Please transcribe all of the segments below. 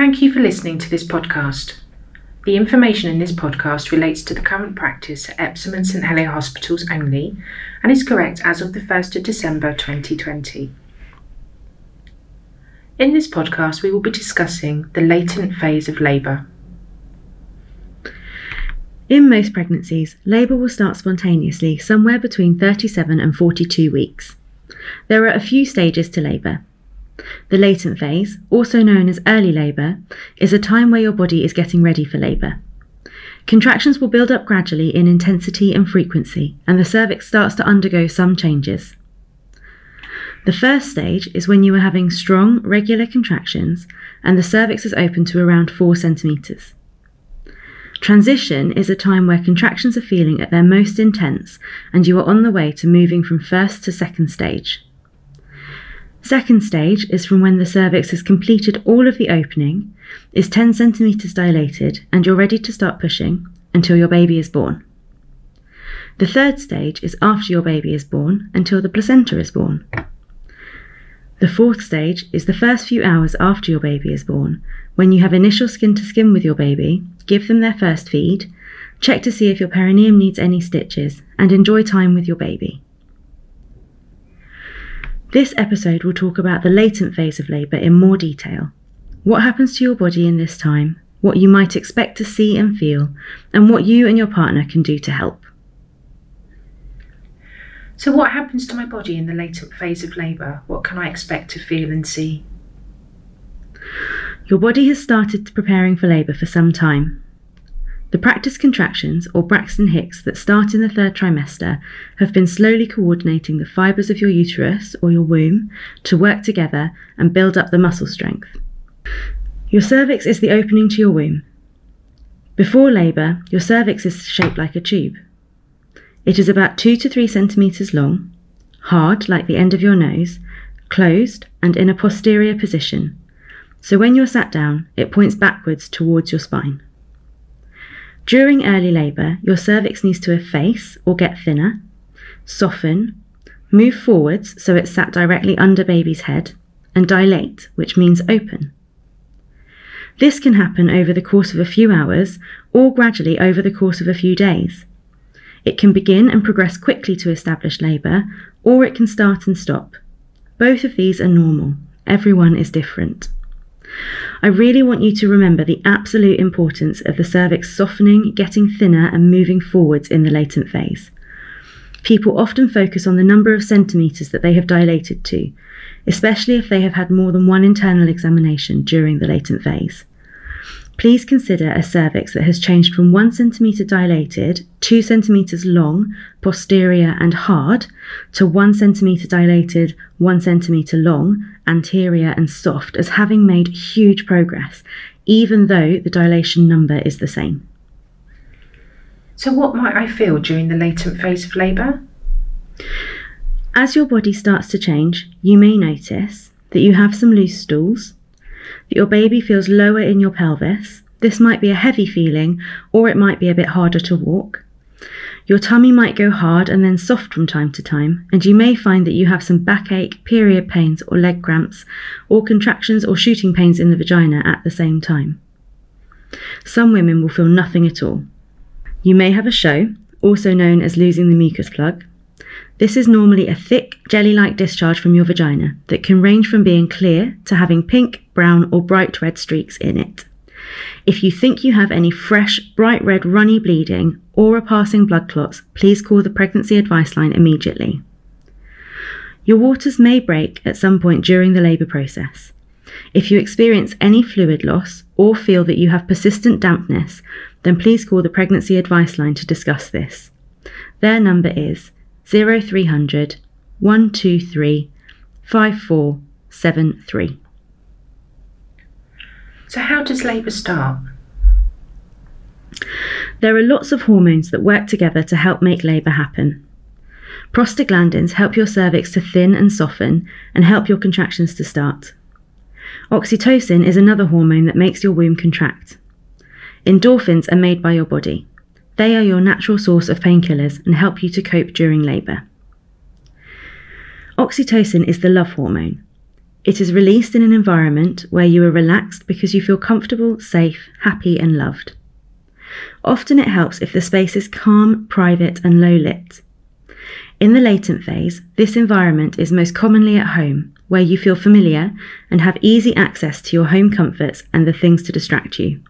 Thank you for listening to this podcast. The information in this podcast relates to the current practice at Epsom and St Helier hospitals only and is correct as of the 1st of December 2020. In this podcast, we will be discussing the latent phase of labour. In most pregnancies, labour will start spontaneously somewhere between 37 and 42 weeks. There are a few stages to labour. The latent phase, also known as early labour, is a time where your body is getting ready for labour. Contractions will build up gradually in intensity and frequency, and the cervix starts to undergo some changes. The first stage is when you are having strong, regular contractions and the cervix is open to around 4 centimetres. Transition is a time where contractions are feeling at their most intense and you are on the way to moving from first to second stage. Second stage is from when the cervix has completed all of the opening, is 10 centimetres dilated, and you're ready to start pushing until your baby is born. The third stage is after your baby is born until the placenta is born. The fourth stage is the first few hours after your baby is born, when you have initial skin to skin with your baby, give them their first feed, check to see if your perineum needs any stitches, and enjoy time with your baby. This episode will talk about the latent phase of labour in more detail. What happens to your body in this time, what you might expect to see and feel, and what you and your partner can do to help. So, what happens to my body in the latent phase of labour? What can I expect to feel and see? Your body has started preparing for labour for some time. The practice contractions, or Braxton Hicks, that start in the third trimester have been slowly coordinating the fibres of your uterus or your womb to work together and build up the muscle strength. Your cervix is the opening to your womb. Before labour, your cervix is shaped like a tube. It is about 2 to 3 centimetres long, hard like the end of your nose, closed, and in a posterior position. So when you're sat down, it points backwards towards your spine. During early labour, your cervix needs to efface or get thinner, soften, move forwards so it's sat directly under baby's head, and dilate, which means open. This can happen over the course of a few hours or gradually over the course of a few days. It can begin and progress quickly to establish labour, or it can start and stop. Both of these are normal. Everyone is different. I really want you to remember the absolute importance of the cervix softening, getting thinner, and moving forwards in the latent phase. People often focus on the number of centimetres that they have dilated to, especially if they have had more than one internal examination during the latent phase. Please consider a cervix that has changed from 1 cm dilated, 2 cm long, posterior and hard, to 1 cm dilated, 1 cm long, anterior and soft as having made huge progress, even though the dilation number is the same. So, what might I feel during the latent phase of labour? As your body starts to change, you may notice that you have some loose stools, that your baby feels lower in your pelvis. This might be a heavy feeling, or it might be a bit harder to walk. Your tummy might go hard and then soft from time to time, and you may find that you have some backache, period pains, or leg cramps, or contractions or shooting pains in the vagina at the same time. Some women will feel nothing at all. You may have a show, also known as losing the mucus plug. This is normally a thick, jelly like discharge from your vagina that can range from being clear to having pink, brown, or bright red streaks in it. If you think you have any fresh, bright red, runny bleeding or are passing blood clots, please call the pregnancy advice line immediately. Your waters may break at some point during the labour process. If you experience any fluid loss or feel that you have persistent dampness, then please call the pregnancy advice line to discuss this. Their number is 0300 123 5473. So, how does labour start? There are lots of hormones that work together to help make labour happen. Prostaglandins help your cervix to thin and soften and help your contractions to start. Oxytocin is another hormone that makes your womb contract. Endorphins are made by your body. They are your natural source of painkillers and help you to cope during labour. Oxytocin is the love hormone. It is released in an environment where you are relaxed because you feel comfortable, safe, happy, and loved. Often it helps if the space is calm, private, and low lit. In the latent phase, this environment is most commonly at home, where you feel familiar and have easy access to your home comforts and the things to distract you.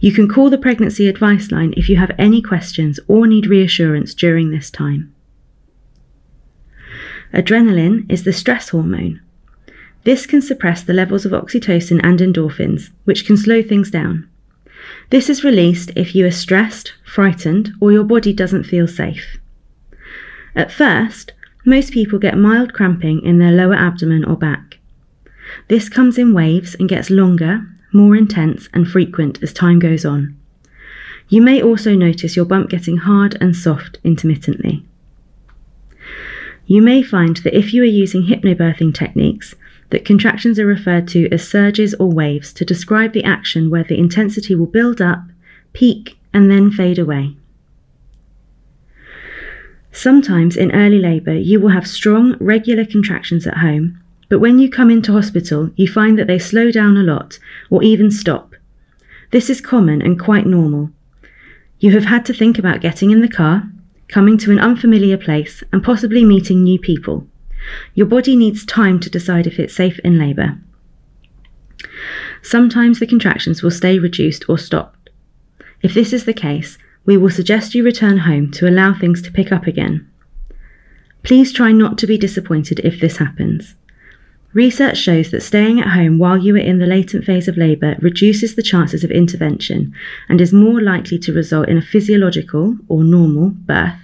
You can call the pregnancy advice line if you have any questions or need reassurance during this time. Adrenaline is the stress hormone. This can suppress the levels of oxytocin and endorphins, which can slow things down. This is released if you are stressed, frightened, or your body doesn't feel safe. At first, most people get mild cramping in their lower abdomen or back. This comes in waves and gets longer, more intense, and frequent as time goes on. You may also notice your bump getting hard and soft intermittently. You may find that if you are using hypnobirthing techniques, that contractions are referred to as surges or waves to describe the action where the intensity will build up, peak, and then fade away. Sometimes in early labour, you will have strong, regular contractions at home, but when you come into hospital, you find that they slow down a lot or even stop. This is common and quite normal. You have had to think about getting in the car, coming to an unfamiliar place, and possibly meeting new people. Your body needs time to decide if it's safe in labour. Sometimes the contractions will stay reduced or stopped. If this is the case, we will suggest you return home to allow things to pick up again. Please try not to be disappointed if this happens. Research shows that staying at home while you are in the latent phase of labour reduces the chances of intervention and is more likely to result in a physiological or normal birth.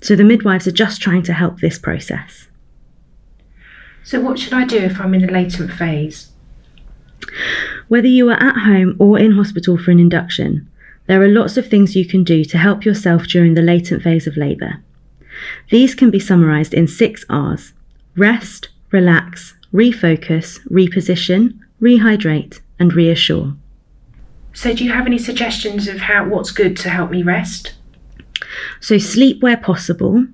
So the midwives are just trying to help this process. So, what should I do if I'm in the latent phase? Whether you are at home or in hospital for an induction, there are lots of things you can do to help yourself during the latent phase of labour. These can be summarised in six R's rest, relax, refocus, reposition, rehydrate, and reassure. So, do you have any suggestions of how what's good to help me rest? So, sleep where possible.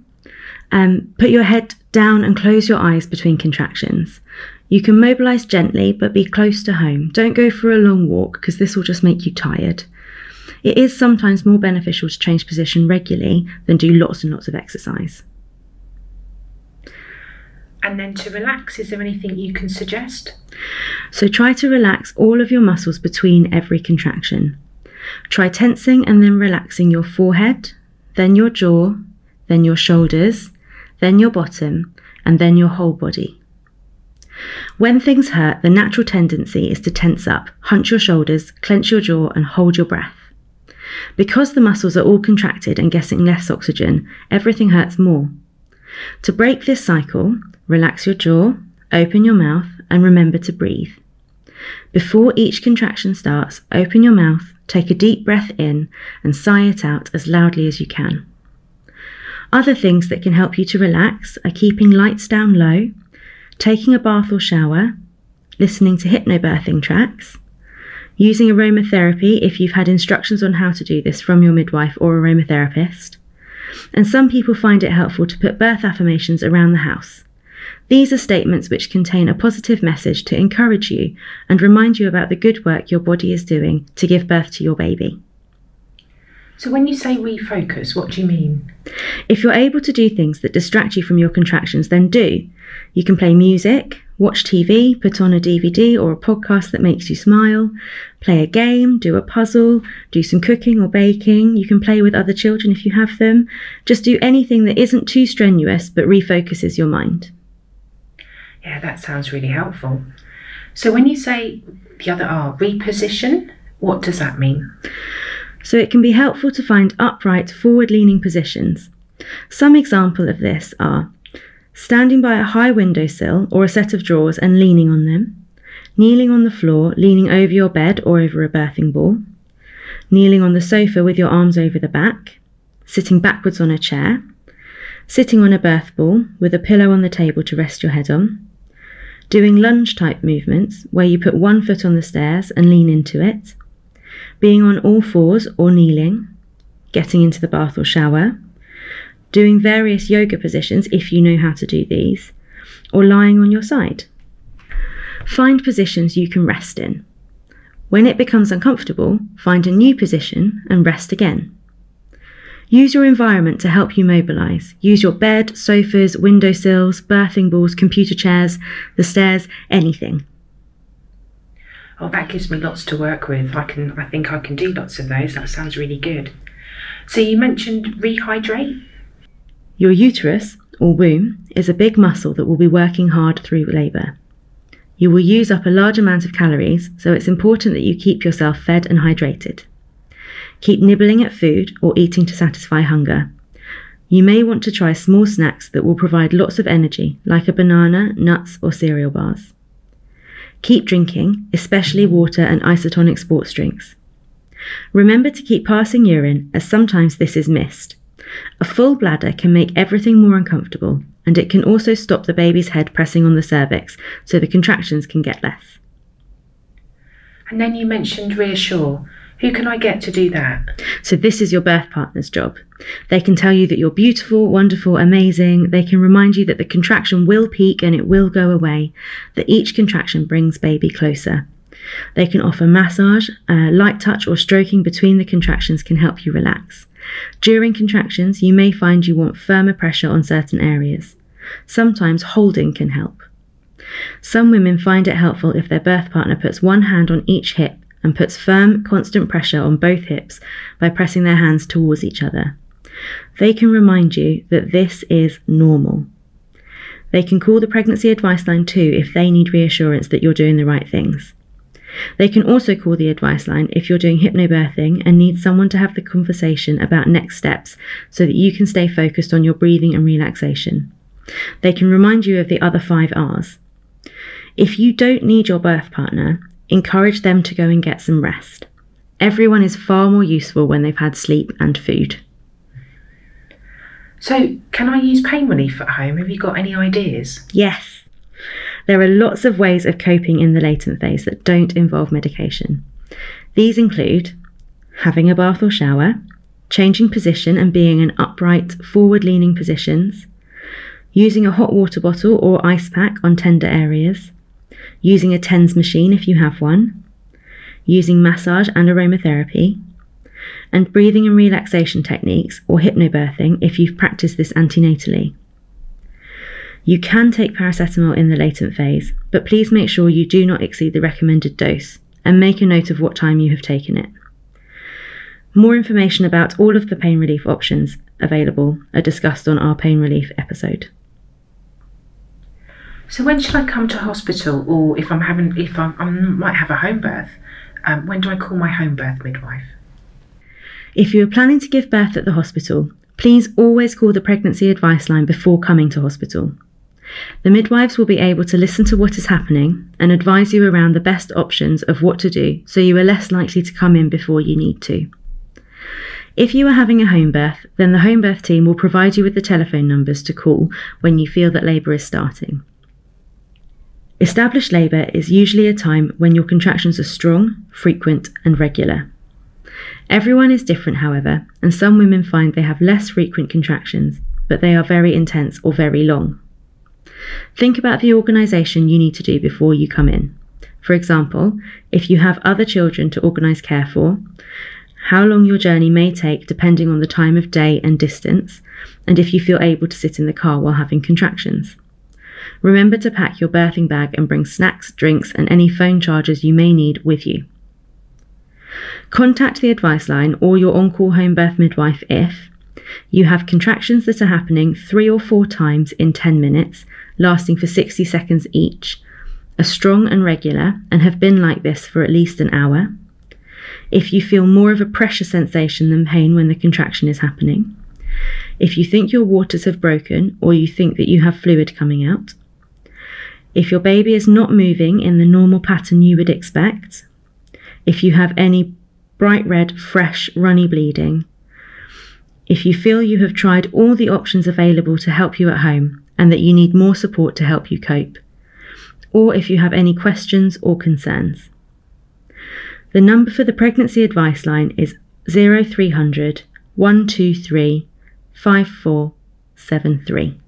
Um, put your head down and close your eyes between contractions. You can mobilize gently, but be close to home. Don't go for a long walk because this will just make you tired. It is sometimes more beneficial to change position regularly than do lots and lots of exercise. And then to relax, is there anything you can suggest? So try to relax all of your muscles between every contraction. Try tensing and then relaxing your forehead, then your jaw, then your shoulders, then your bottom, and then your whole body. When things hurt, the natural tendency is to tense up, hunch your shoulders, clench your jaw, and hold your breath. Because the muscles are all contracted and getting less oxygen, everything hurts more. To break this cycle, relax your jaw, open your mouth, and remember to breathe. Before each contraction starts, open your mouth, take a deep breath in, and sigh it out as loudly as you can. Other things that can help you to relax are keeping lights down low, taking a bath or shower, listening to hypnobirthing tracks, using aromatherapy if you've had instructions on how to do this from your midwife or aromatherapist. And some people find it helpful to put birth affirmations around the house. These are statements which contain a positive message to encourage you and remind you about the good work your body is doing to give birth to your baby. So, when you say refocus, what do you mean? If you're able to do things that distract you from your contractions, then do. You can play music, watch TV, put on a DVD or a podcast that makes you smile, play a game, do a puzzle, do some cooking or baking. You can play with other children if you have them. Just do anything that isn't too strenuous but refocuses your mind. Yeah, that sounds really helpful. So, when you say the other R, reposition, what does that mean? so it can be helpful to find upright, forward leaning positions. Some example of this are standing by a high windowsill or a set of drawers and leaning on them, kneeling on the floor, leaning over your bed or over a birthing ball, kneeling on the sofa with your arms over the back, sitting backwards on a chair, sitting on a birth ball with a pillow on the table to rest your head on, doing lunge type movements where you put one foot on the stairs and lean into it, being on all fours or kneeling, getting into the bath or shower, doing various yoga positions if you know how to do these, or lying on your side. Find positions you can rest in. When it becomes uncomfortable, find a new position and rest again. Use your environment to help you mobilise. Use your bed, sofas, windowsills, birthing balls, computer chairs, the stairs, anything. Oh, that gives me lots to work with. I can, I think I can do lots of those. That sounds really good. So you mentioned rehydrate. Your uterus, or womb, is a big muscle that will be working hard through labour. You will use up a large amount of calories, so it's important that you keep yourself fed and hydrated. Keep nibbling at food or eating to satisfy hunger. You may want to try small snacks that will provide lots of energy, like a banana, nuts, or cereal bars. Keep drinking, especially water and isotonic sports drinks. Remember to keep passing urine, as sometimes this is missed. A full bladder can make everything more uncomfortable, and it can also stop the baby's head pressing on the cervix, so the contractions can get less. And then you mentioned reassure. Who can I get to do that? So, this is your birth partner's job. They can tell you that you're beautiful, wonderful, amazing. They can remind you that the contraction will peak and it will go away, that each contraction brings baby closer. They can offer massage, uh, light touch, or stroking between the contractions can help you relax. During contractions, you may find you want firmer pressure on certain areas. Sometimes holding can help. Some women find it helpful if their birth partner puts one hand on each hip and puts firm, constant pressure on both hips by pressing their hands towards each other. They can remind you that this is normal. They can call the pregnancy advice line too if they need reassurance that you're doing the right things. They can also call the advice line if you're doing hypnobirthing and need someone to have the conversation about next steps so that you can stay focused on your breathing and relaxation. They can remind you of the other five R's. If you don't need your birth partner, encourage them to go and get some rest. Everyone is far more useful when they've had sleep and food. So, can I use pain relief at home? Have you got any ideas? Yes. There are lots of ways of coping in the latent phase that don't involve medication. These include having a bath or shower, changing position and being in upright, forward leaning positions, using a hot water bottle or ice pack on tender areas, using a TENS machine if you have one, using massage and aromatherapy, and breathing and relaxation techniques or hypnobirthing if you've practiced this antenatally. You can take paracetamol in the latent phase, but please make sure you do not exceed the recommended dose and make a note of what time you have taken it. More information about all of the pain relief options available are discussed on our pain relief episode. So when should I come to hospital, or if I'm having, if I'm, I might have a home birth, um, when do I call my home birth midwife? If you are planning to give birth at the hospital, please always call the pregnancy advice line before coming to hospital. The midwives will be able to listen to what is happening and advise you around the best options of what to do so you are less likely to come in before you need to. If you are having a home birth, then the home birth team will provide you with the telephone numbers to call when you feel that labour is starting. Established labour is usually a time when your contractions are strong, frequent, and regular. Everyone is different, however, and some women find they have less frequent contractions, but they are very intense or very long. Think about the organisation you need to do before you come in. For example, if you have other children to organise care for, how long your journey may take depending on the time of day and distance, and if you feel able to sit in the car while having contractions. Remember to pack your birthing bag and bring snacks, drinks, and any phone chargers you may need with you. Contact the advice line or your on call home birth midwife if you have contractions that are happening three or four times in 10 minutes, lasting for 60 seconds each, are strong and regular, and have been like this for at least an hour. If you feel more of a pressure sensation than pain when the contraction is happening. If you think your waters have broken or you think that you have fluid coming out. If your baby is not moving in the normal pattern you would expect, if you have any bright red, fresh, runny bleeding, if you feel you have tried all the options available to help you at home and that you need more support to help you cope, or if you have any questions or concerns. The number for the pregnancy advice line is 0300 123 5473.